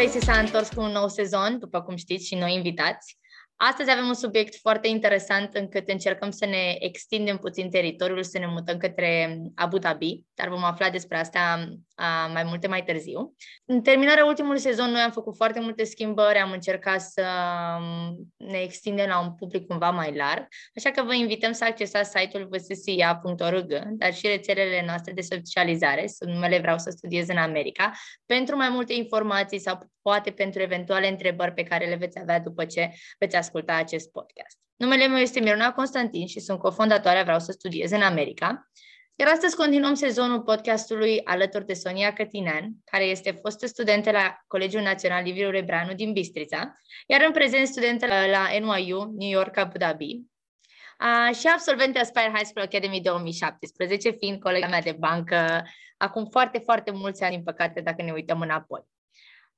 Places s-a întors cu un nou sezon, după cum știți, și noi invitați. Astăzi avem un subiect foarte interesant încât încercăm să ne extindem puțin teritoriul, să ne mutăm către Abu Dhabi, dar vom afla despre asta mai multe mai târziu. În terminarea ultimului sezon, noi am făcut foarte multe schimbări, am încercat să ne extindem la un public cumva mai larg, așa că vă invităm să accesați site-ul vssia.org, dar și rețelele noastre de socializare, sunt numele Vreau să studiez în America, pentru mai multe informații sau poate pentru eventuale întrebări pe care le veți avea după ce veți asculta acest podcast. Numele meu este Miruna Constantin și sunt cofondatoarea Vreau să studiez în America. Iar astăzi continuăm sezonul podcastului alături de Sonia Cătinean, care este fostă studentă la Colegiul Național Liviu Rebreanu din Bistrița, iar în prezent studentă la NYU, New York, Abu Dhabi, Uh, și absolventă Aspire High School Academy 2017, fiind colega mea de bancă acum foarte, foarte mulți ani, din păcate, dacă ne uităm înapoi.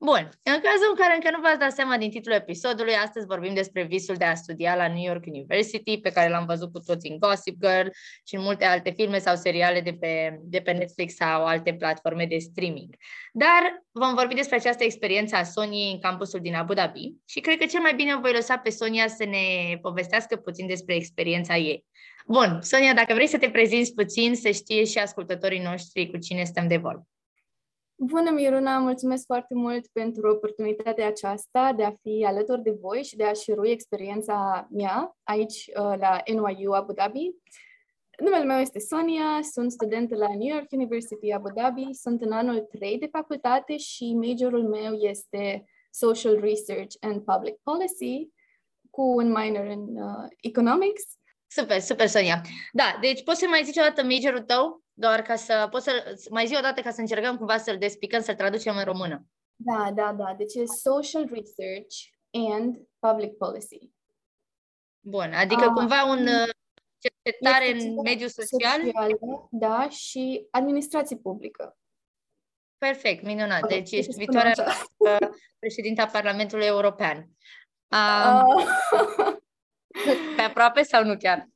Bun, în cazul în care încă nu v-ați dat seama din titlul episodului, astăzi vorbim despre visul de a studia la New York University, pe care l-am văzut cu toți în Gossip Girl și în multe alte filme sau seriale de pe, de pe Netflix sau alte platforme de streaming. Dar vom vorbi despre această experiență a Soniei în campusul din Abu Dhabi și cred că cel mai bine o voi lăsa pe Sonia să ne povestească puțin despre experiența ei. Bun, Sonia, dacă vrei să te prezinți puțin, să știe și ascultătorii noștri cu cine stăm de vorbă. Bună, Miruna! Mulțumesc foarte mult pentru oportunitatea aceasta de a fi alături de voi și de a șerui experiența mea aici uh, la NYU Abu Dhabi. Numele meu este Sonia, sunt studentă la New York University Abu Dhabi, sunt în anul 3 de facultate și majorul meu este Social Research and Public Policy cu un minor în uh, Economics. Super, super, Sonia. Da, deci poți să mai zici o dată majorul tău? Doar ca să poți să mai zi o dată ca să încercăm cumva să-l despicăm, să-l traducem în română. Da, da, da. Deci e Social Research and Public Policy. Bun, adică uh, cumva un uh, cercetare în mediul social? social? Da, și administrație publică. Perfect, minunat. Okay, deci ești viitoarea președinta Parlamentului European. Um, uh. Pe aproape sau nu chiar?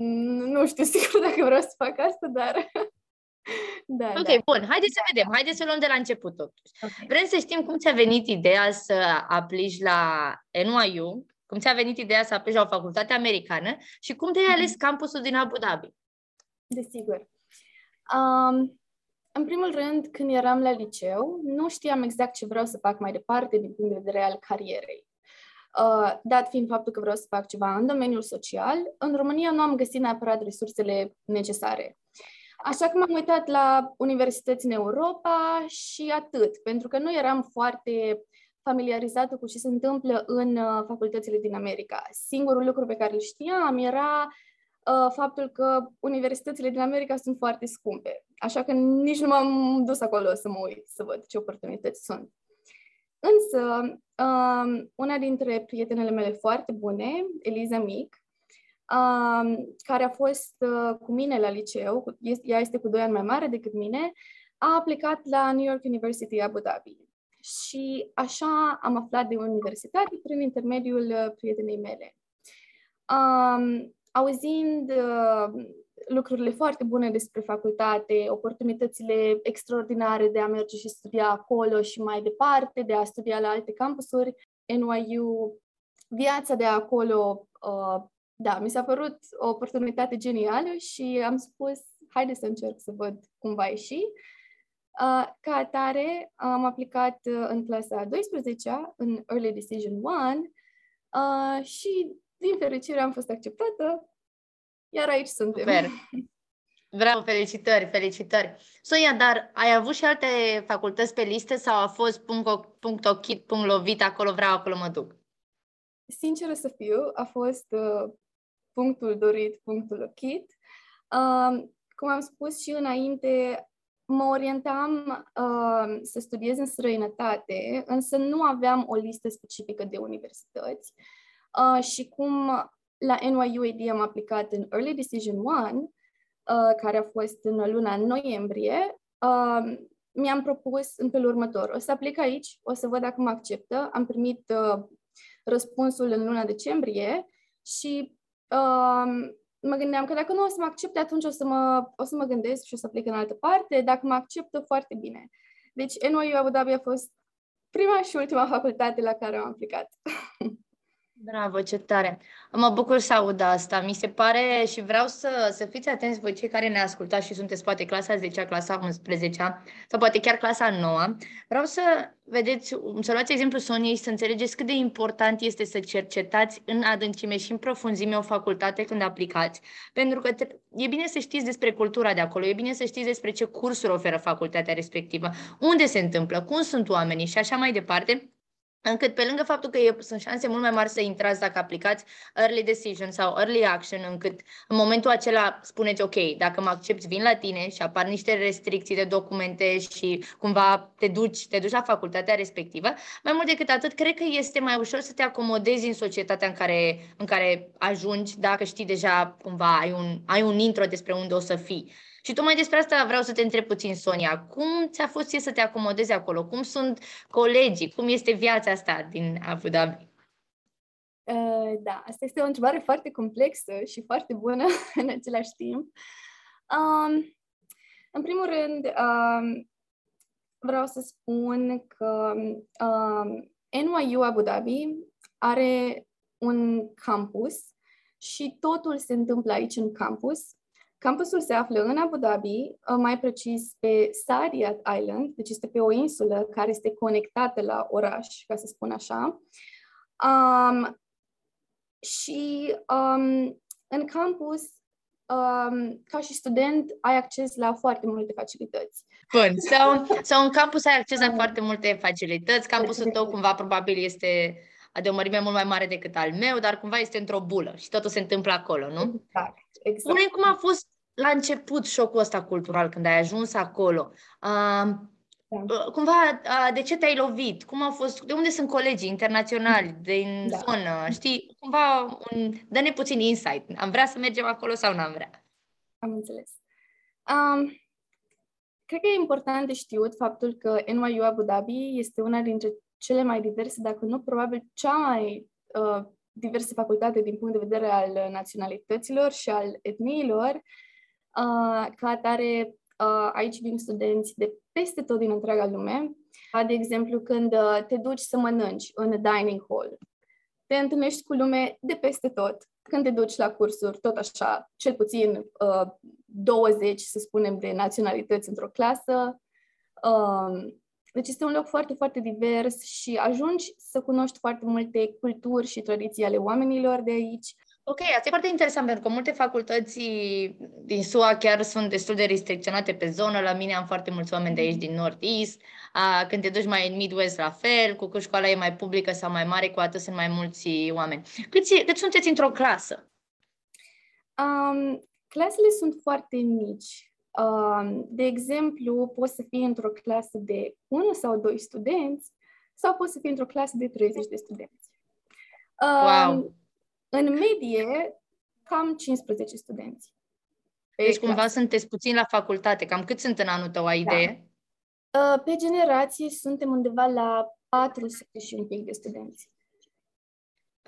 Nu știu sigur dacă vreau să fac asta, dar... da, ok, da. bun. Haideți să vedem. Haideți să luăm de la început totuși. Okay. Vrem să știm cum ți-a venit ideea să aplici la NYU, cum ți-a venit ideea să aplici la o facultate americană și cum te-ai ales mhm. campusul din Abu Dhabi. Desigur. Um, în primul rând, când eram la liceu, nu știam exact ce vreau să fac mai departe din punct de vedere al carierei. Uh, dat fiind faptul că vreau să fac ceva în domeniul social, în România nu am găsit neapărat resursele necesare. Așa că m-am uitat la universități în Europa și atât, pentru că nu eram foarte familiarizată cu ce se întâmplă în uh, facultățile din America. Singurul lucru pe care îl știam era uh, faptul că universitățile din America sunt foarte scumpe. Așa că nici nu m-am dus acolo să mă uit, să văd ce oportunități sunt. Însă, um, una dintre prietenele mele foarte bune, Eliza Mic, um, care a fost uh, cu mine la liceu, ea este cu doi ani mai mare decât mine, a aplicat la New York University Abu Dhabi. Și așa am aflat de universitate prin intermediul uh, prietenei mele. Um, auzind uh, lucrurile foarte bune despre facultate, oportunitățile extraordinare de a merge și studia acolo și mai departe, de a studia la alte campusuri, NYU, viața de acolo, uh, da, mi s-a părut o oportunitate genială și am spus, haide să încerc să văd cum va ieși. Uh, ca atare, am aplicat uh, în clasa 12 în Early Decision 1 uh, și, din fericire, am fost acceptată iar aici suntem. Super. Vreau felicitări, felicitări. Sonia, dar ai avut și alte facultăți pe listă sau a fost punct, punct ochit, punct lovit, acolo vreau, acolo mă duc? Sinceră să fiu, a fost uh, punctul dorit, punctul ochit. Uh, cum am spus și înainte, mă orientam uh, să studiez în străinătate, însă nu aveam o listă specifică de universități. Uh, și cum la NYUAD am aplicat în Early Decision 1, uh, care a fost în luna noiembrie. Uh, mi-am propus în felul următor. O să aplic aici, o să văd dacă mă acceptă. Am primit uh, răspunsul în luna decembrie și uh, mă gândeam că dacă nu o să mă accepte, atunci o să mă, o să mă gândesc și o să aplic în altă parte. Dacă mă acceptă, foarte bine. Deci NYU Abu Dhabi a fost prima și ultima facultate la care am aplicat. Bravo, ce tare! Mă bucur să aud asta. Mi se pare și vreau să, să fiți atenți voi cei care ne ascultați și sunteți poate clasa 10 clasa 11 sau poate chiar clasa 9. Vreau să vedeți, să luați exemplu Soniei și să înțelegeți cât de important este să cercetați în adâncime și în profunzime o facultate când aplicați. Pentru că e bine să știți despre cultura de acolo, e bine să știți despre ce cursuri oferă facultatea respectivă, unde se întâmplă, cum sunt oamenii și așa mai departe încât pe lângă faptul că e, sunt șanse mult mai mari să intrați dacă aplicați early decision sau early action, încât în momentul acela spuneți, ok, dacă mă accepti, vin la tine și apar niște restricții de documente și cumva te duci, te duci la facultatea respectivă, mai mult decât atât, cred că este mai ușor să te acomodezi în societatea în care, în care ajungi dacă știi deja cumva, ai un, ai un intro despre unde o să fii. Și tocmai despre asta vreau să te întreb puțin, Sonia. Cum ți-a fost ție să te acomodezi acolo? Cum sunt colegii? Cum este viața asta din Abu Dhabi? Uh, da, asta este o întrebare foarte complexă și foarte bună în același timp. Um, în primul rând, um, vreau să spun că um, NYU Abu Dhabi are un campus și totul se întâmplă aici în campus. Campusul se află în Abu Dhabi, uh, mai precis pe Saadiyat Island, deci este pe o insulă care este conectată la oraș, ca să spun așa. Um, și um, în campus, um, ca și student, ai acces la foarte multe facilități. Bun, sau, sau în campus ai acces la foarte multe facilități. Campusul tău cumva probabil este de o mărime mult mai mare decât al meu, dar cumva este într-o bulă și totul se întâmplă acolo, nu? Exact. exact. Spune cum a fost la început șocul ăsta cultural când ai ajuns acolo. Uh, da. Cumva, uh, de ce te-ai lovit? Cum au fost, de unde sunt colegii internaționali din da. zonă? Știi, cumva, un, dă-ne puțin insight. Am vrea să mergem acolo sau nu am vrea? Am înțeles. Um, cred că e important de știut faptul că NYU Abu Dhabi este una dintre cele mai diverse, dacă nu probabil cea mai uh, diverse facultate din punct de vedere al naționalităților și al etniilor. Uh, ca atare, uh, aici vin studenți de peste tot din întreaga lume. Uh, de exemplu, când uh, te duci să mănânci în dining hall, te întâlnești cu lume de peste tot. Când te duci la cursuri, tot așa, cel puțin uh, 20, să spunem, de naționalități într-o clasă. Uh, deci este un loc foarte, foarte divers și ajungi să cunoști foarte multe culturi și tradiții ale oamenilor de aici. Ok, asta e foarte interesant pentru că multe facultăți din SUA chiar sunt destul de restricționate pe zonă. La mine am foarte mulți oameni de aici din Nord-East. Când te duci mai în Midwest, la fel, cu cât școala e mai publică sau mai mare, cu atât sunt mai mulți oameni. Cât, cât sunteți într-o clasă? Um, clasele sunt foarte mici. Um, de exemplu, poți să fii într-o clasă de 1 sau 2 studenți sau poți să fii într-o clasă de 30 de studenți. Um, wow! În medie, cam 15 studenți. Pe deci clasă. cumva sunteți puțin la facultate. Cam cât sunt în anul tău, ai da. idee? Uh, pe generație suntem undeva la 400 și un pic de studenți.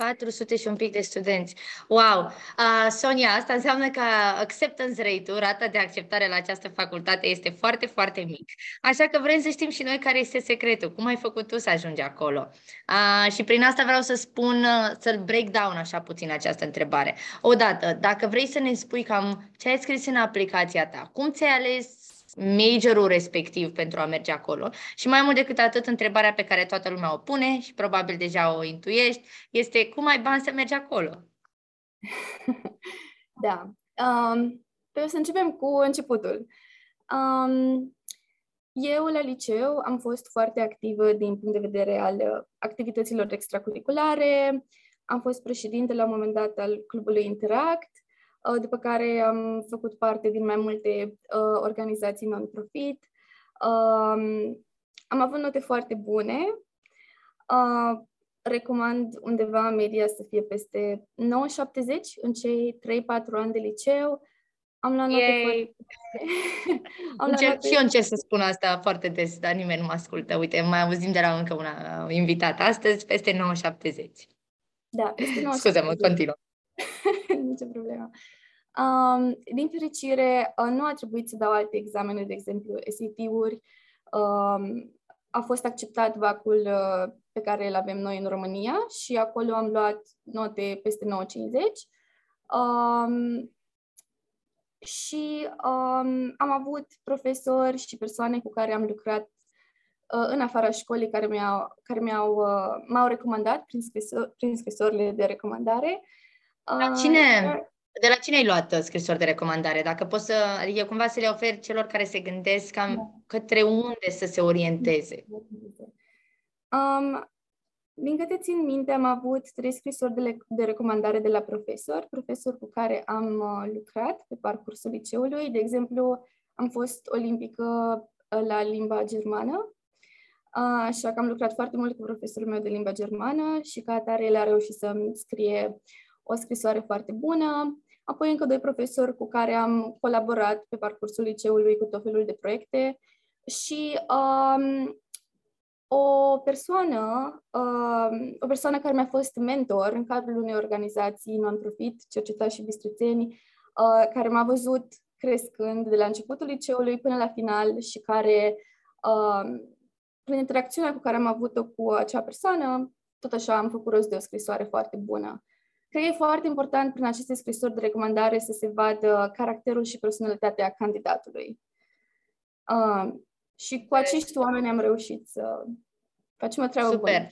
400 și un pic de studenți. Wow! Uh, Sonia, asta înseamnă că acceptance rate-ul, rata de acceptare la această facultate este foarte, foarte mic. Așa că vrem să știm și noi care este secretul. Cum ai făcut tu să ajungi acolo? Uh, și prin asta vreau să spun, uh, să-l break down așa puțin această întrebare. Odată, dacă vrei să ne spui cam ce ai scris în aplicația ta, cum ți-ai ales majorul respectiv pentru a merge acolo. Și mai mult decât atât, întrebarea pe care toată lumea o pune și probabil deja o intuiești, este cum ai bani să mergi acolo? da. Um, trebuie să începem cu începutul. Um, eu, la liceu, am fost foarte activă din punct de vedere al activităților extracurriculare, am fost președinte la un moment dat al clubului Interact, Uh, după care am făcut parte din mai multe uh, organizații non-profit. Um, am avut note foarte bune. Uh, recomand undeva media să fie peste 9-70 în cei 3-4 ani de liceu. Am luat note Yay. foarte am încerc, note... Și eu încerc să spun asta foarte des, dar nimeni nu mă ascultă. Uite, mai auzim de la încă una invitată astăzi, peste 9-70. Da, peste 9 Scuze-mă, continuă. Nicio problemă. Um, din fericire, uh, nu a trebuit să dau alte examene, de exemplu SAT-uri. Um, a fost acceptat bacul uh, pe care îl avem noi în România și acolo am luat note peste 9,50. Um, și um, am avut profesori și persoane cu care am lucrat uh, în afara școlii care mi-au, care mi-au, uh, m-au recomandat prin, scrisor, prin scrisorile de recomandare. La cine, uh, de la cine ai luat uh, scrisori de recomandare? Dacă poți să, adică cumva să le oferi celor care se gândesc cam da. către unde să se orienteze? Um, din câte țin minte, am avut trei scrisori de, le- de recomandare de la profesori, profesori cu care am uh, lucrat pe parcursul liceului. De exemplu, am fost olimpică uh, la limba germană, uh, așa că am lucrat foarte mult cu profesorul meu de limba germană și ca atare el a reușit să-mi scrie o scrisoare foarte bună. Apoi încă doi profesori cu care am colaborat pe parcursul liceului cu tot felul de proiecte și um, o persoană, uh, o persoană care mi-a fost mentor în cadrul unei organizații non-profit, Cercetați și Bistrițeni, uh, care m-a văzut crescând de la începutul liceului până la final și care, uh, prin interacțiunea cu care am avut-o cu acea persoană, tot așa am făcut rost de o scrisoare foarte bună. Cred că e foarte important prin aceste scrisori de recomandare să se vadă caracterul și personalitatea candidatului. Uh, și cu acești oameni am reușit să facem o treabă Super. bună.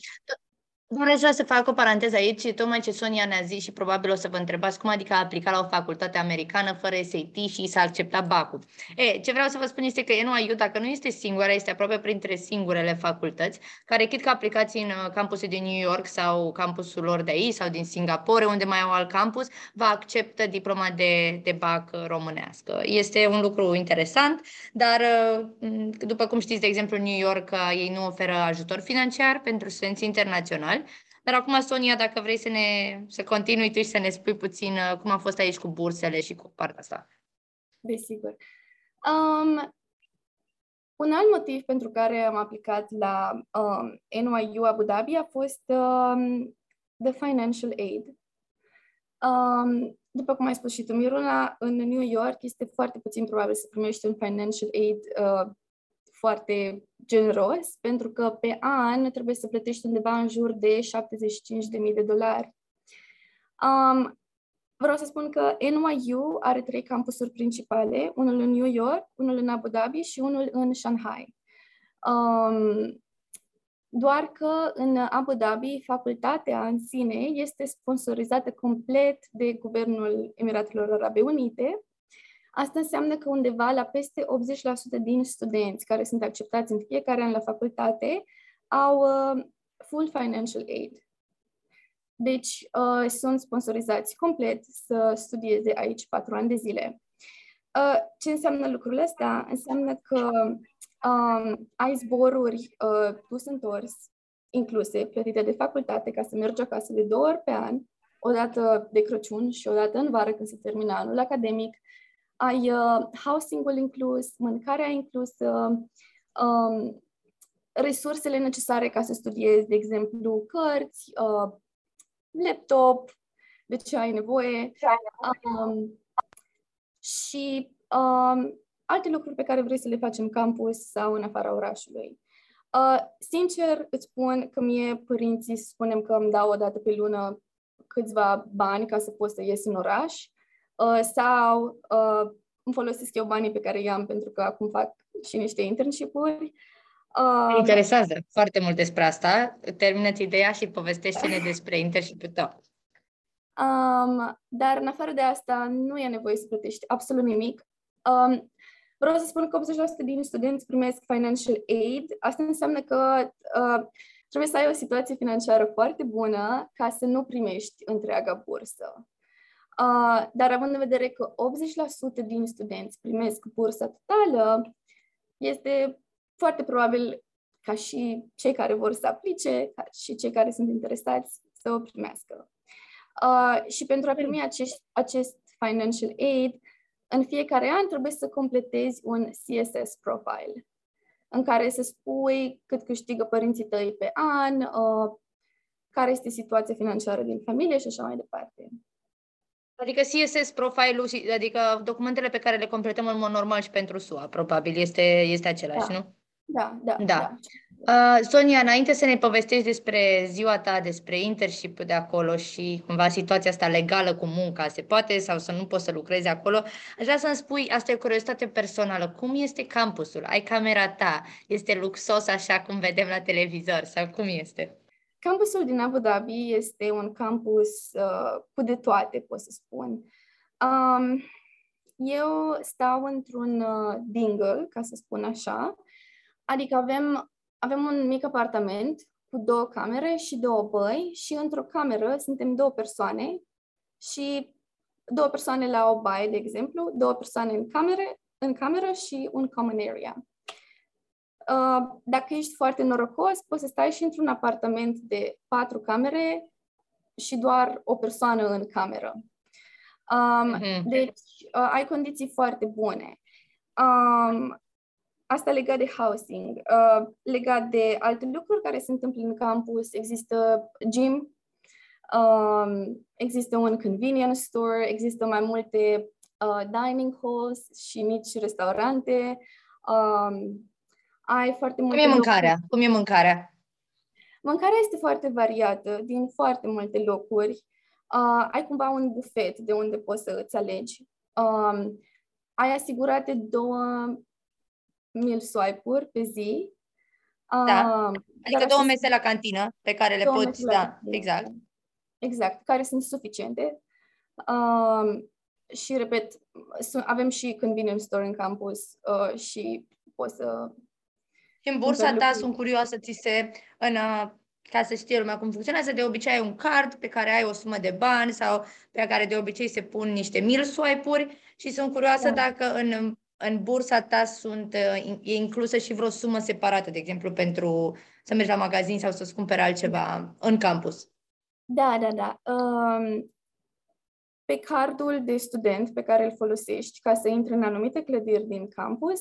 Doar aș vrea să fac o paranteză aici, tocmai ce Sonia ne-a zis și probabil o să vă întrebați cum adică a aplicat la o facultate americană fără SAT și s-a acceptat bacul. E, ce vreau să vă spun este că NYU, dacă nu este singura, este aproape printre singurele facultăți care chit că aplicați în uh, campusul din New York sau campusul lor de aici sau din Singapore, unde mai au alt campus, vă acceptă diploma de, de bac românească. Este un lucru interesant, dar uh, după cum știți, de exemplu, New York, uh, ei nu oferă ajutor financiar pentru studenții internaționali, dar acum, Sonia, dacă vrei să, ne, să continui tu și să ne spui puțin uh, cum a fost aici cu bursele și cu partea asta. Desigur. Um, un alt motiv pentru care am aplicat la um, NYU Abu Dhabi a fost um, the financial aid. Um, după cum ai spus și tu, Miruna, în New York este foarte puțin probabil să primești un financial aid uh, foarte generos, pentru că pe an trebuie să plătești undeva în jur de 75.000 de dolari. Um, vreau să spun că NYU are trei campusuri principale, unul în New York, unul în Abu Dhabi și unul în Shanghai. Um, doar că în Abu Dhabi facultatea în sine este sponsorizată complet de Guvernul Emiratelor Arabe Unite Asta înseamnă că undeva la peste 80% din studenți care sunt acceptați în fiecare an la facultate au uh, full financial aid. Deci uh, sunt sponsorizați complet să studieze aici patru ani de zile. Uh, ce înseamnă lucrul ăsta? Înseamnă că um, ai zboruri uh, dus-întors incluse, plătite de facultate, ca să mergi acasă de două ori pe an, o dată de Crăciun și o dată în vară când se termină anul academic, ai uh, housing-ul inclus, mâncarea inclusă, um, resursele necesare ca să studiezi, de exemplu, cărți, uh, laptop, de ce ai nevoie, um, și um, alte lucruri pe care vrei să le faci în campus sau în afara orașului. Uh, sincer, îți spun că mie părinții spunem că îmi dau o dată pe lună câțiva bani ca să pot să ies în oraș uh, sau uh, îmi folosesc eu banii pe care i-am pentru că acum fac și niște internship-uri. Uh, interesează foarte mult despre asta. Termină-ți ideea și povestește-ne despre internship-ul tău. Um, dar în afară de asta, nu e nevoie să plătești absolut nimic. Um, vreau să spun că 80% din studenți primesc financial aid. Asta înseamnă că uh, trebuie să ai o situație financiară foarte bună ca să nu primești întreaga bursă. Uh, dar având în vedere că 80% din studenți primesc bursa totală, este foarte probabil ca și cei care vor să aplice, ca și cei care sunt interesați să o primească. Uh, și pentru a primi acest, acest financial aid, în fiecare an trebuie să completezi un CSS profile, în care să spui cât câștigă părinții tăi pe an, uh, care este situația financiară din familie și așa mai departe. Adică CSS profile-ul, adică documentele pe care le completăm în mod normal și pentru SUA, probabil, este, este același, da. nu? Da, da, da. da. Uh, Sonia, înainte să ne povestești despre ziua ta, despre internship de acolo și cumva situația asta legală cu munca, se poate sau să nu poți să lucrezi acolo, aș vrea să-mi spui, asta e o curiozitate personală, cum este campusul? Ai camera ta? Este luxos așa cum vedem la televizor sau cum este? Campusul din Abu Dhabi este un campus uh, cu de toate, pot să spun. Um, eu stau într-un uh, dingle, ca să spun așa, adică avem avem un mic apartament cu două camere și două băi și într-o cameră suntem două persoane și două persoane la o baie, de exemplu, două persoane în camere, în cameră și un common area. Uh, dacă ești foarte norocos, poți să stai și într-un apartament de patru camere și doar o persoană în cameră. Um, mm-hmm. Deci, uh, ai condiții foarte bune. Um, Asta legat de housing. Uh, legat de alte lucruri care se întâmplă în campus, există gym, um, există un convenience store, există mai multe uh, dining halls și mici restaurante. Um, ai foarte multe Cum e mâncarea? Locuri. Cum e mâncarea? Mâncarea este foarte variată, din foarte multe locuri. Uh, ai cumva un bufet de unde poți să îți alegi. Um, ai asigurate două mil swipe-uri pe zi. Da. Uh, adică două mese la cantină pe care le poți, da, cantină. exact. Exact, care sunt suficiente. Uh, și, repet, avem și convenience store în campus uh, și poți să... Și în bursa ta sunt curioasă, ți se, în, uh, ca să știe lumea cum funcționează, de obicei ai un card pe care ai o sumă de bani sau pe care de obicei se pun niște mil swipe-uri și sunt curioasă da. dacă în în bursa ta sunt, uh, e inclusă și vreo sumă separată, de exemplu, pentru să mergi la magazin sau să-ți cumperi altceva în campus? Da, da, da. Um, pe cardul de student pe care îl folosești ca să intri în anumite clădiri din campus,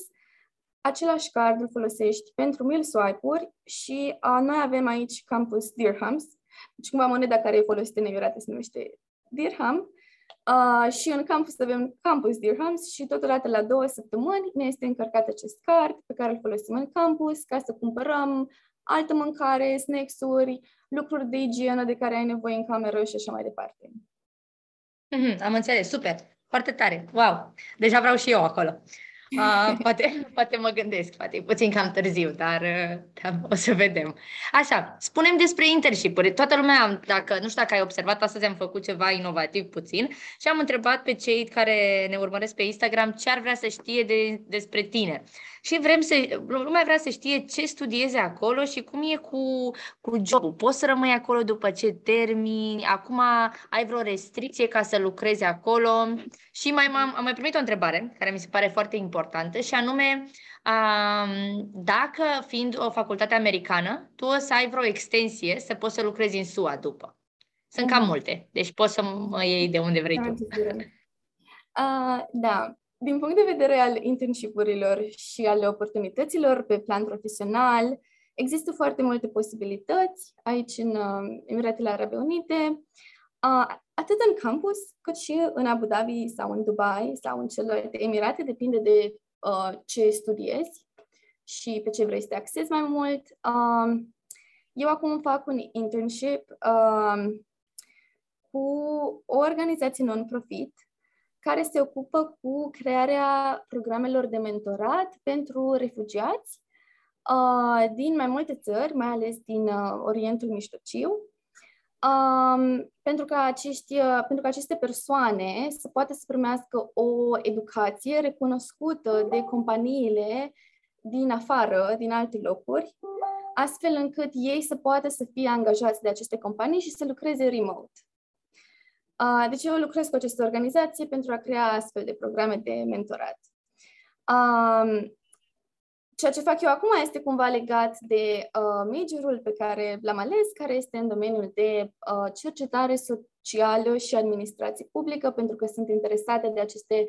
același card îl folosești pentru mil swipe-uri și a, noi avem aici campus dirhams, deci cumva moneda care e folosită în Emirate se numește dirham Uh, și în campus avem Campus Dirhams și totodată la două săptămâni ne este încărcat acest card pe care îl folosim în campus ca să cumpărăm altă mâncare, snacks-uri, lucruri de igienă de care ai nevoie în cameră și așa mai departe. Mm-hmm, am înțeles, super, foarte tare, wow, deja vreau și eu acolo. Uh, poate, poate mă gândesc, poate e puțin cam târziu, dar da, o să vedem. Așa, spunem despre internship-uri. Toată lumea, dacă, nu știu dacă ai observat, astăzi am făcut ceva inovativ puțin și am întrebat pe cei care ne urmăresc pe Instagram ce ar vrea să știe de, despre tine. Și vrem să, lumea vrea să știe ce studiezi acolo și cum e cu, cu jobul. Poți să rămâi acolo după ce termini? Acum ai vreo restricție ca să lucrezi acolo? Și mai am, am mai primit o întrebare care mi se pare foarte importantă și anume um, dacă fiind o facultate americană, tu o să ai vreo extensie să poți să lucrezi în SUA după. Sunt cam mhm. multe, deci poți să mă iei de unde vrei tu. Uh, da, din punct de vedere al internship-urilor și ale oportunităților pe plan profesional, există foarte multe posibilități aici în uh, Emiratele Arabe Unite, uh, atât în campus, cât și în Abu Dhabi sau în Dubai sau în celelalte Emirate, depinde de uh, ce studiezi și pe ce vrei să te axezi mai mult. Uh, eu acum fac un internship uh, cu o organizație non-profit care se ocupă cu crearea programelor de mentorat pentru refugiați uh, din mai multe țări, mai ales din uh, Orientul Mijlociu, um, pentru, ca acești, uh, pentru ca aceste persoane să poată să primească o educație recunoscută de companiile din afară, din alte locuri, astfel încât ei să poată să fie angajați de aceste companii și să lucreze remote. Deci eu lucrez cu aceste organizații pentru a crea astfel de programe de mentorat. Ceea ce fac eu acum este cumva legat de uh, majorul pe care l-am ales, care este în domeniul de uh, cercetare socială și administrație publică, pentru că sunt interesate de aceste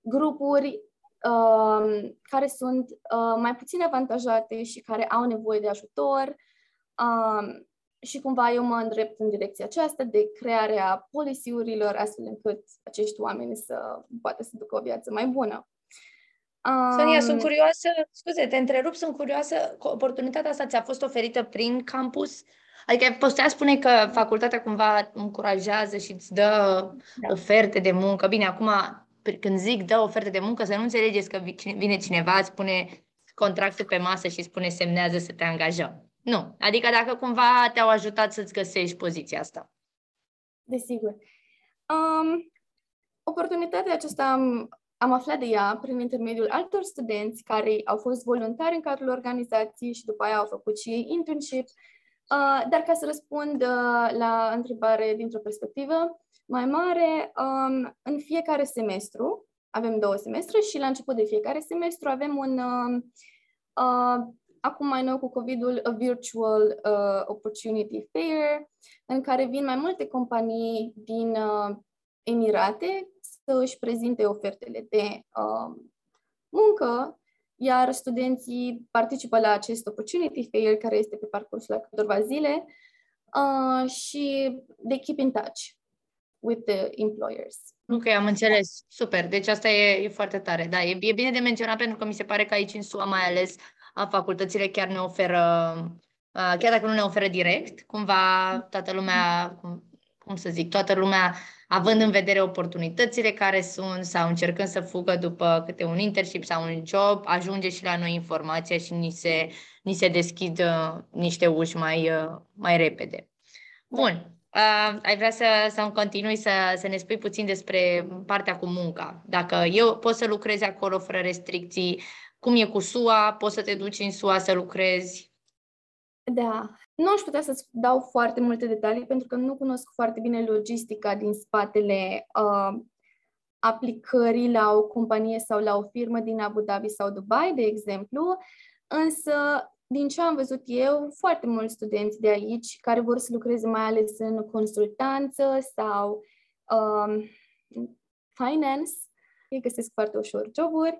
grupuri uh, care sunt uh, mai puțin avantajate și care au nevoie de ajutor. Uh, și cumva eu mă îndrept în direcția aceasta de crearea polisiurilor astfel încât acești oameni să poată să ducă o viață mai bună. Um, Sonia, sunt curioasă, scuze, te întrerup, sunt curioasă, oportunitatea asta ți-a fost oferită prin campus? Adică poți spune că facultatea cumva încurajează și îți dă da. oferte de muncă. Bine, acum când zic dă oferte de muncă, să nu înțelegeți că vine cineva, îți pune contractul pe masă și spune semnează să te angajăm. Nu. Adică dacă cumva te-au ajutat să-ți găsești poziția asta. Desigur. Um, oportunitatea aceasta am, am aflat de ea prin intermediul altor studenți care au fost voluntari în cadrul organizației și după aia au făcut și internship. Uh, dar ca să răspund uh, la întrebare dintr-o perspectivă mai mare, um, în fiecare semestru, avem două semestre și la început de fiecare semestru avem un, uh, uh, acum mai nou cu COVID-ul, a virtual uh, opportunity fair, în care vin mai multe companii din uh, Emirate să își prezinte ofertele de uh, muncă, iar studenții participă la acest opportunity fair care este pe parcursul la câteva zile uh, și they keep in touch with the employers. Ok, am înțeles. Super. Deci asta e, e foarte tare. Da, e, e bine de menționat pentru că mi se pare că aici în SUA mai ales facultățile chiar ne oferă, chiar dacă nu ne oferă direct, cumva toată lumea, cum, cum să zic, toată lumea având în vedere oportunitățile care sunt sau încercând să fugă după câte un internship sau un job, ajunge și la noi informația și ni se, ni se deschid uh, niște uși mai, uh, mai repede. Bun, Uh, ai vrea să, să continui să, să ne spui puțin despre partea cu munca. Dacă eu pot să lucrez acolo fără restricții, cum e cu SUA, poți să te duci în SUA să lucrezi? Da, nu aș putea să-ți dau foarte multe detalii pentru că nu cunosc foarte bine logistica din spatele uh, aplicării la o companie sau la o firmă din Abu Dhabi sau Dubai, de exemplu, însă din ce am văzut eu, foarte mulți studenți de aici care vor să lucreze mai ales în consultanță sau um, finance, ei găsesc foarte ușor joburi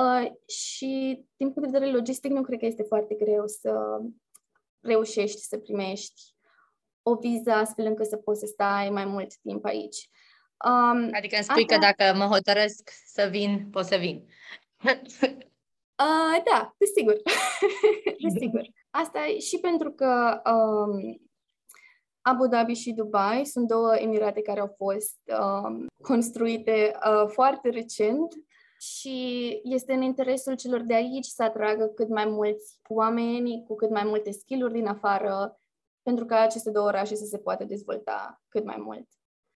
uh, și din punct de vedere logistic nu cred că este foarte greu să reușești să primești o viză astfel încât să poți să stai mai mult timp aici. Um, adică îmi spui asta... că dacă mă hotărăsc să vin, pot să vin. Uh, da, desigur. desigur. Asta e și pentru că um, Abu Dhabi și Dubai sunt două emirate care au fost um, construite uh, foarte recent și este în interesul celor de aici să atragă cât mai mulți oameni cu cât mai multe skill-uri din afară pentru ca aceste două orașe să se poată dezvolta cât mai mult.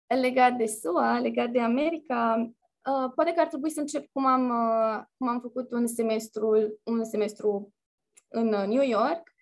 Legat de SUA, legat de America, Uh, poate că ar trebui să încep cum am, uh, cum am făcut un semestru, un semestru în uh, New York.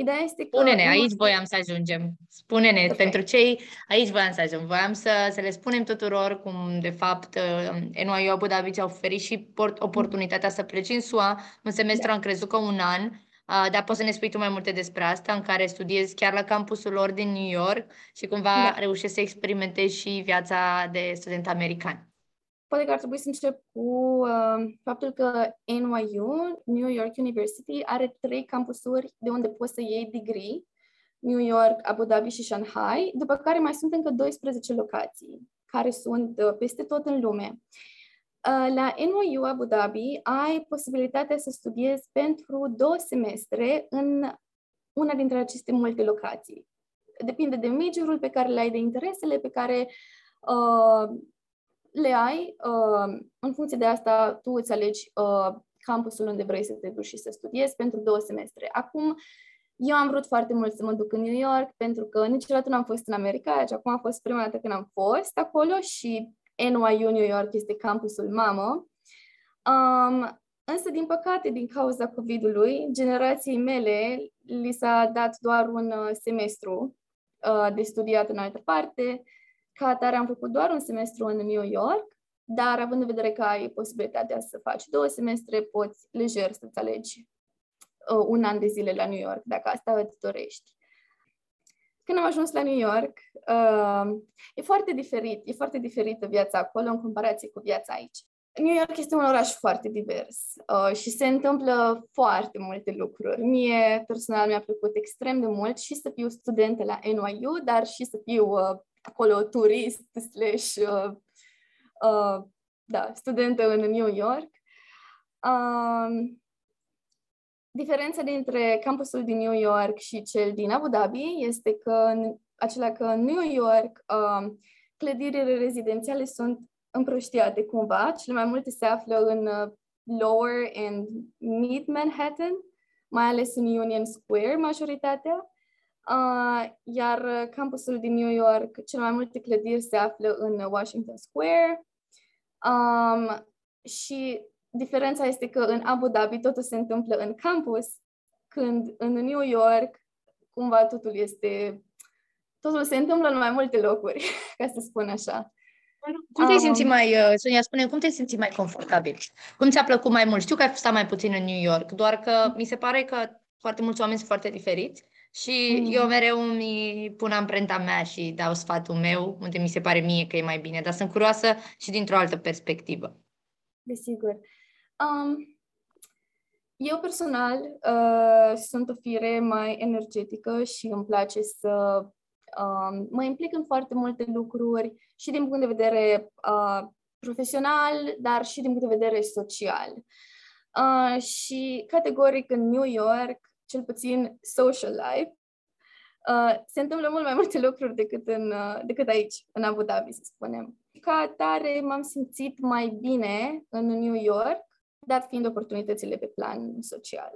Ideea este că... Spune-ne, aici voiam să ajungem. Spune-ne, okay. pentru cei, aici voiam să ajungem. Voiam să, să le spunem tuturor cum, de fapt, uh, NYU Abu Dhabi ți-a oferit și port, oportunitatea să pleci în SUA. Un semestru da. am crezut că un an, uh, dar poți să ne spui tu mai multe despre asta, în care studiezi chiar la campusul lor din New York și cumva da. reușești să experimentezi și viața de student american poate că ar trebui să încep cu uh, faptul că NYU, New York University, are trei campusuri de unde poți să iei degree, New York, Abu Dhabi și Shanghai, după care mai sunt încă 12 locații care sunt uh, peste tot în lume. Uh, la NYU Abu Dhabi ai posibilitatea să studiezi pentru două semestre în una dintre aceste multe locații. Depinde de majorul pe care le ai, de interesele pe care uh, le ai, uh, în funcție de asta tu îți alegi uh, campusul unde vrei să te duci și să studiezi pentru două semestre. Acum, eu am vrut foarte mult să mă duc în New York pentru că niciodată nu am fost în America, deci acum a fost prima dată când am fost acolo și NYU New York este campusul mamă. Um, însă, din păcate, din cauza COVID-ului, generației mele li s-a dat doar un uh, semestru uh, de studiat în altă parte ca atare am făcut doar un semestru în New York, dar având în vedere că ai posibilitatea să faci două semestre, poți lejer să-ți alegi uh, un an de zile la New York, dacă asta îți dorești. Când am ajuns la New York, uh, e foarte diferit, e foarte diferită viața acolo în comparație cu viața aici. New York este un oraș foarte divers uh, și se întâmplă foarte multe lucruri. Mie, personal, mi-a plăcut extrem de mult și să fiu studentă la NYU, dar și să fiu uh, acolo turist slash uh, uh, da, studentă în New York. Um, diferența dintre campusul din New York și cel din Abu Dhabi este că acela că în New York um, clădirile rezidențiale sunt împrăștiate cumva. Cele mai multe se află în uh, Lower and Mid Manhattan, mai ales în Union Square, majoritatea. Uh, iar campusul din New York, cele mai multe clădiri se află în Washington Square. Um, și diferența este că în Abu Dhabi totul se întâmplă în campus, când în New York cumva totul este totul se întâmplă în mai multe locuri, ca să spun așa. Cum te-ai simțit mai, uh, Sonia, spune, cum te-ai simțit mai confortabil? Cum ți-a plăcut mai mult? Știu că ai stat mai puțin în New York, doar că mi se pare că foarte mulți oameni sunt foarte diferiți și mm. eu mereu mi pun amprenta mea și dau sfatul meu, unde mi se pare mie că e mai bine, dar sunt curioasă și dintr-o altă perspectivă. Desigur. Um, eu personal uh, sunt o fire mai energetică și îmi place să uh, mă implic în foarte multe lucruri și din punct de vedere uh, profesional, dar și din punct de vedere social. Uh, și categoric în New York, cel puțin social life, uh, se întâmplă mult mai multe lucruri decât, în, uh, decât aici, în Abu Dhabi, să spunem. Ca atare m-am simțit mai bine în New York, dat fiind oportunitățile pe plan social.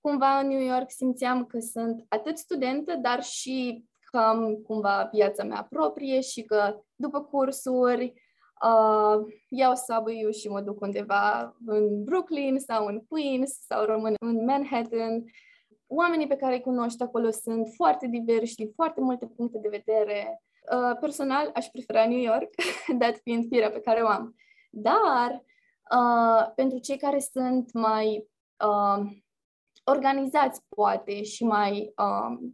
Cumva în New York simțeam că sunt atât studentă, dar și că am cumva viața mea proprie și că după cursuri uh, iau subway și mă duc undeva în Brooklyn sau în Queens sau rămân în Manhattan. Oamenii pe care îi cunoști acolo sunt foarte diversi din foarte multe puncte de vedere. Uh, personal, aș prefera New York, dat fiind firea pe care o am. Dar, uh, pentru cei care sunt mai uh, organizați, poate, și mai uh,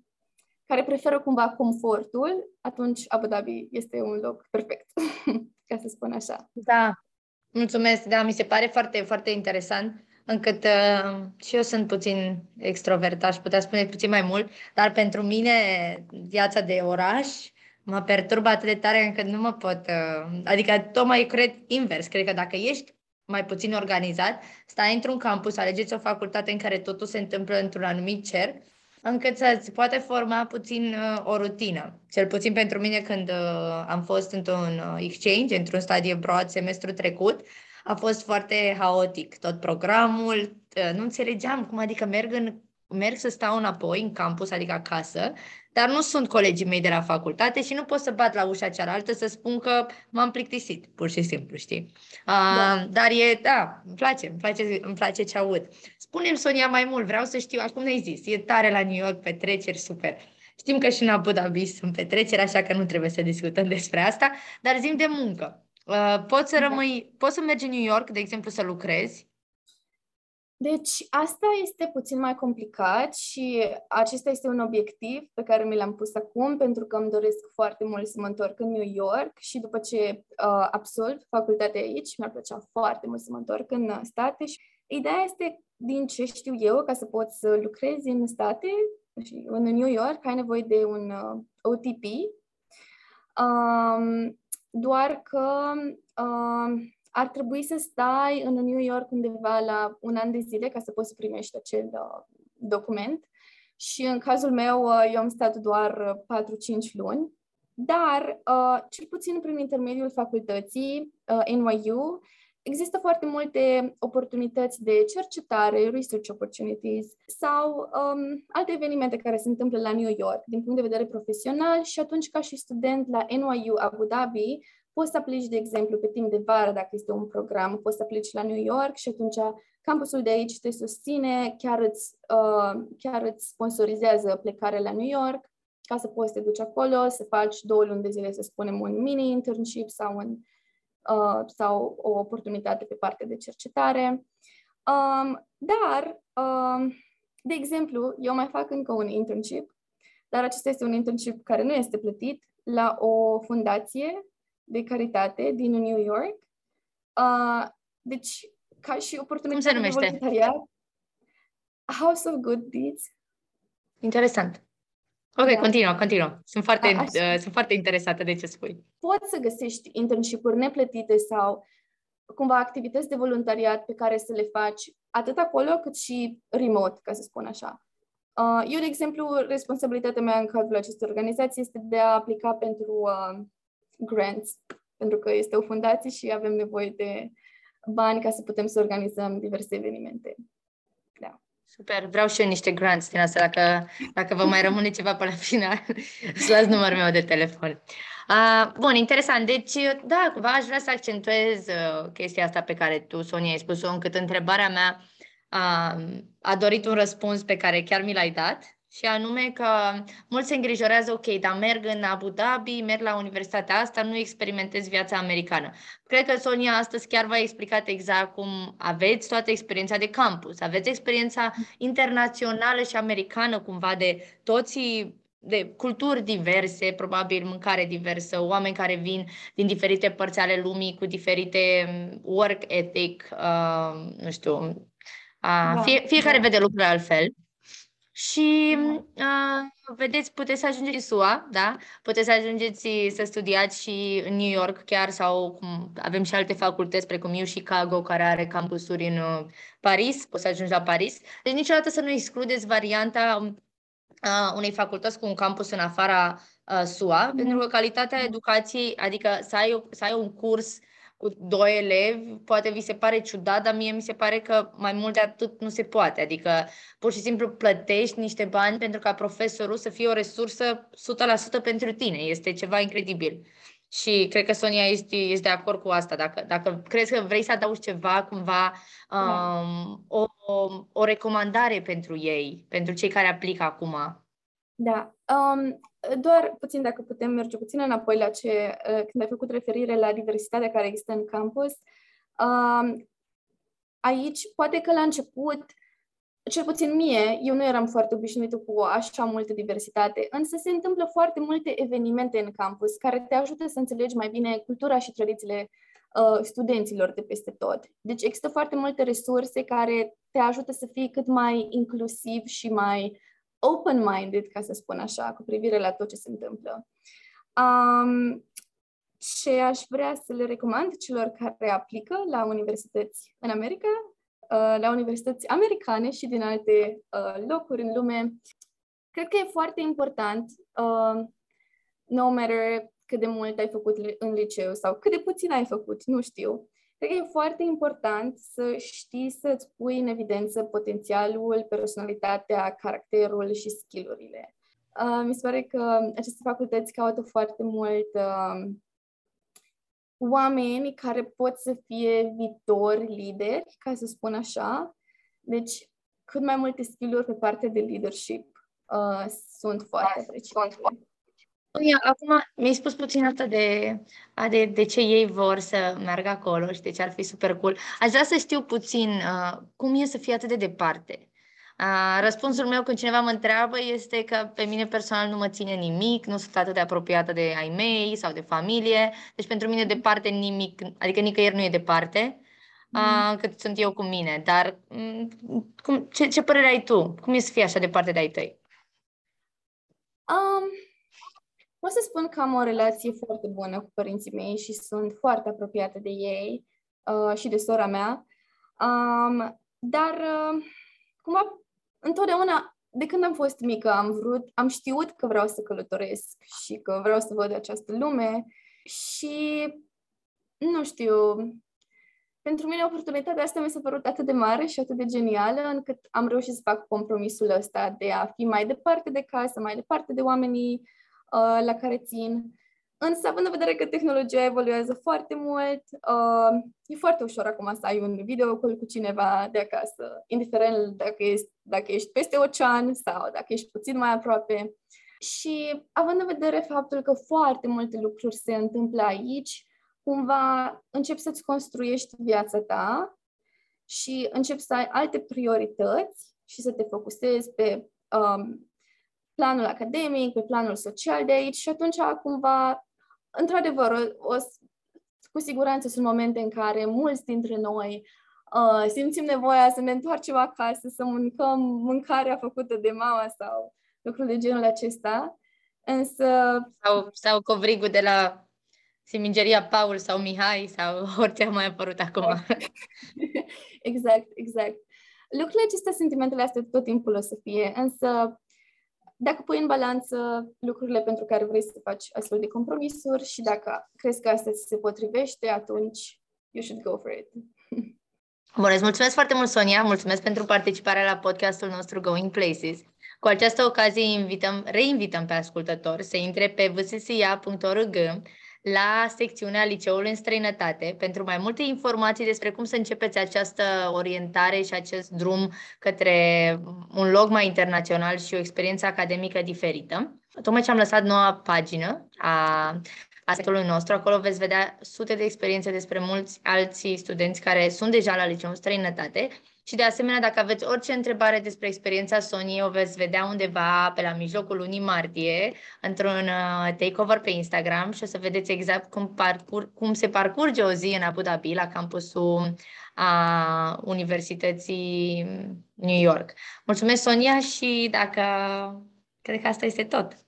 care preferă cumva confortul, atunci Abu Dhabi este un loc perfect, ca să spun așa. Da, mulțumesc, da, mi se pare foarte, foarte interesant, încât uh, și eu sunt puțin extrovertă, aș putea spune puțin mai mult, dar pentru mine viața de oraș mă perturbă atât de tare încât nu mă pot, uh, adică tocmai cred invers, cred că dacă ești mai puțin organizat, stai într-un campus, alegeți o facultate în care totul se întâmplă într-un anumit cerc încât să-ți poate forma puțin uh, o rutină. Cel puțin pentru mine când uh, am fost într-un uh, exchange, într-un stadiu broad semestrul trecut, a fost foarte haotic tot programul, uh, nu înțelegeam cum adică merg, în, merg să stau înapoi în campus, adică acasă, dar nu sunt colegii mei de la facultate și nu pot să bat la ușa cealaltă să spun că m-am plictisit, pur și simplu, știi? Uh, da. Dar e, da, îmi place, îmi place, îmi place ce aud. Spunem, Sonia, mai mult, vreau să știu, acum ne-ai zis, e tare la New York, petreceri, super. Știm că și în Abu Dhabi sunt petreceri, așa că nu trebuie să discutăm despre asta, dar zim de muncă. Uh, poți să da. rămâi, poți să mergi în New York, de exemplu, să lucrezi, deci, asta este puțin mai complicat și acesta este un obiectiv pe care mi l-am pus acum pentru că îmi doresc foarte mult să mă întorc în New York și după ce uh, absolv facultatea aici, mi-ar plăcea foarte mult să mă întorc în state și ideea este, din ce știu eu, ca să poți să lucrezi în state și în New York, ai nevoie de un uh, OTP, um, doar că uh, ar trebui să stai în New York undeva la un an de zile ca să poți primești acel uh, document. Și în cazul meu, uh, eu am stat doar 4-5 uh, luni, dar, uh, cel puțin prin intermediul facultății uh, NYU, există foarte multe oportunități de cercetare, research opportunities sau um, alte evenimente care se întâmplă la New York din punct de vedere profesional și atunci ca și student la NYU Abu Dhabi Poți să aplici, de exemplu, pe timp de vară, dacă este un program, poți să aplici la New York și atunci campusul de aici te susține, chiar îți, uh, chiar îți sponsorizează plecarea la New York. Ca să poți să te duci acolo, să faci două luni de zile, să spunem, un mini-internship sau, un, uh, sau o oportunitate pe partea de cercetare. Um, dar, um, de exemplu, eu mai fac încă un internship, dar acesta este un internship care nu este plătit la o fundație de caritate din New York. Uh, deci, ca și oportunitate Cum se numește? de voluntariat, House of Good Deeds. Interesant. Ok, da. continuă, continuă. Sunt foarte, A, uh, sunt foarte interesată de ce spui. Poți să găsești internship-uri neplătite sau cumva activități de voluntariat pe care să le faci atât acolo cât și remote, ca să spun așa. Uh, eu, de exemplu, responsabilitatea mea în cadrul acestei organizații este de a aplica pentru uh, grants, pentru că este o fundație și avem nevoie de bani ca să putem să organizăm diverse evenimente. Da. Super, vreau și eu niște grants din asta, dacă, dacă vă mai rămâne ceva pe la final, să las numărul meu de telefon. Uh, bun, interesant. Deci, da, cumva aș vrea să accentuez uh, chestia asta pe care tu, Sonia, ai spus-o, încât întrebarea mea uh, a dorit un răspuns pe care chiar mi l-ai dat și anume că mulți se îngrijorează, ok, dar merg în Abu Dhabi, merg la universitatea asta, nu experimentez viața americană. Cred că Sonia astăzi chiar v-a explicat exact cum aveți toată experiența de campus, aveți experiența internațională și americană cumva de toți de culturi diverse, probabil mâncare diversă, oameni care vin din diferite părți ale lumii cu diferite mm, work ethic, uh, nu știu, uh, da. fie, fiecare da. vede lucrurile altfel. Și uh, vedeți, puteți să ajungeți în SUA, da? Puteți să ajungeți să studiați și în New York chiar sau cum avem și alte facultăți precum eu Chicago care are campusuri în uh, Paris, poți să ajungi la Paris. Deci niciodată să nu excludeți varianta uh, unei facultăți cu un campus în afara uh, SUA, mm. pentru că calitatea educației, adică să ai, să ai un curs cu doi elevi, poate vi se pare ciudat, dar mie mi se pare că mai mult de atât nu se poate. Adică pur și simplu plătești niște bani pentru ca profesorul să fie o resursă 100% pentru tine. Este ceva incredibil. Și cred că Sonia este, este de acord cu asta. Dacă, dacă crezi că vrei să adaugi ceva, cumva, da. um, o, o, o recomandare pentru ei, pentru cei care aplică acum. Da. Um, doar puțin, dacă putem merge puțin înapoi la ce, uh, când ai făcut referire la diversitatea care există în campus, um, aici, poate că la început, cel puțin mie, eu nu eram foarte obișnuită cu așa multă diversitate, însă se întâmplă foarte multe evenimente în campus care te ajută să înțelegi mai bine cultura și tradițiile uh, studenților de peste tot. Deci există foarte multe resurse care te ajută să fii cât mai inclusiv și mai open-minded, ca să spun așa, cu privire la tot ce se întâmplă. Um, ce aș vrea să le recomand celor care aplică la universități în America, uh, la universități americane și din alte uh, locuri în lume, cred că e foarte important, uh, no matter cât de mult ai făcut în liceu sau cât de puțin ai făcut, nu știu, Cred că e foarte important să știi să-ți pui în evidență potențialul, personalitatea, caracterul și skillurile. Uh, mi se pare că aceste facultăți caută foarte mult uh, oameni care pot să fie viitori lideri, ca să spun așa. Deci, cât mai multe skill-uri pe partea de leadership uh, sunt foarte apreciate. Sonia, acum mi-ai spus puțin asta de, de, de ce ei vor să meargă acolo și de ce ar fi super cool. Aș vrea să știu puțin uh, cum e să fie atât de departe. Uh, răspunsul meu când cineva mă întreabă este că pe mine personal nu mă ține nimic, nu sunt atât de apropiată de ai mei sau de familie, deci pentru mine departe nimic, adică nicăieri nu e departe, uh, mm. cât sunt eu cu mine. Dar um, cum, ce, ce părere ai tu? Cum e să fie așa departe de ai tăi? Um, Pot să spun că am o relație foarte bună cu părinții mei și sunt foarte apropiată de ei uh, și de sora mea. Um, dar, uh, cumva, întotdeauna, de când am fost mică, am vrut, am știut că vreau să călătoresc și că vreau să văd această lume și, nu știu, pentru mine oportunitatea asta mi s-a părut atât de mare și atât de genială, încât am reușit să fac compromisul ăsta de a fi mai departe de casă, mai departe de oamenii uh, la care țin. Însă, având în vedere că tehnologia evoluează foarte mult, uh, e foarte ușor acum să ai un video call cu cineva de acasă, indiferent dacă ești, dacă ești peste ocean sau dacă ești puțin mai aproape. Și având în vedere faptul că foarte multe lucruri se întâmplă aici, cumva începi să-ți construiești viața ta și începi să ai alte priorități și să te focusezi pe um, planul academic, pe planul social de aici și atunci cumva, într-adevăr, o, o, cu siguranță sunt momente în care mulți dintre noi uh, simțim nevoia să ne întoarcem acasă, să mâncăm mâncarea făcută de mama sau lucruri de genul acesta. Însă... Sau, sau covrigul de la Simingeria Paul sau Mihai sau orice a mai apărut acum. exact, exact. Lucrurile acestea, sentimentele astea tot timpul o să fie, însă dacă pui în balanță lucrurile pentru care vrei să faci astfel de compromisuri și dacă crezi că asta se potrivește, atunci you should go for it. Bun, îți mulțumesc foarte mult, Sonia, mulțumesc pentru participarea la podcastul nostru Going Places. Cu această ocazie invităm, reinvităm pe ascultători să intre pe vssia.org la secțiunea Liceul în străinătate pentru mai multe informații despre cum să începeți această orientare și acest drum către un loc mai internațional și o experiență academică diferită. Tocmai ce am lăsat noua pagină a a site-ului nostru. Acolo veți vedea sute de experiențe despre mulți alții studenți care sunt deja la liceul în străinătate și de asemenea, dacă aveți orice întrebare despre experiența Sony, o veți vedea undeva pe la mijlocul lunii martie, într-un uh, takeover pe Instagram și o să vedeți exact cum, parcur, cum se parcurge o zi în Abu Dhabi, la campusul a Universității New York. Mulțumesc, Sonia, și dacă cred că asta este tot.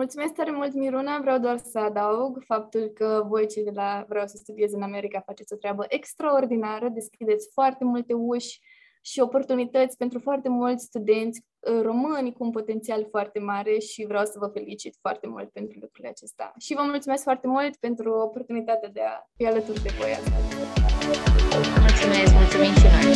Mulțumesc tare mult, Miruna. Vreau doar să adaug faptul că voi cei de la Vreau să studiez în America faceți o treabă extraordinară, deschideți foarte multe uși și oportunități pentru foarte mulți studenți uh, români cu un potențial foarte mare și vreau să vă felicit foarte mult pentru lucrurile acesta. Și vă mulțumesc foarte mult pentru oportunitatea de a fi alături de voi astăzi. Mulțumesc, mulțumim și noi!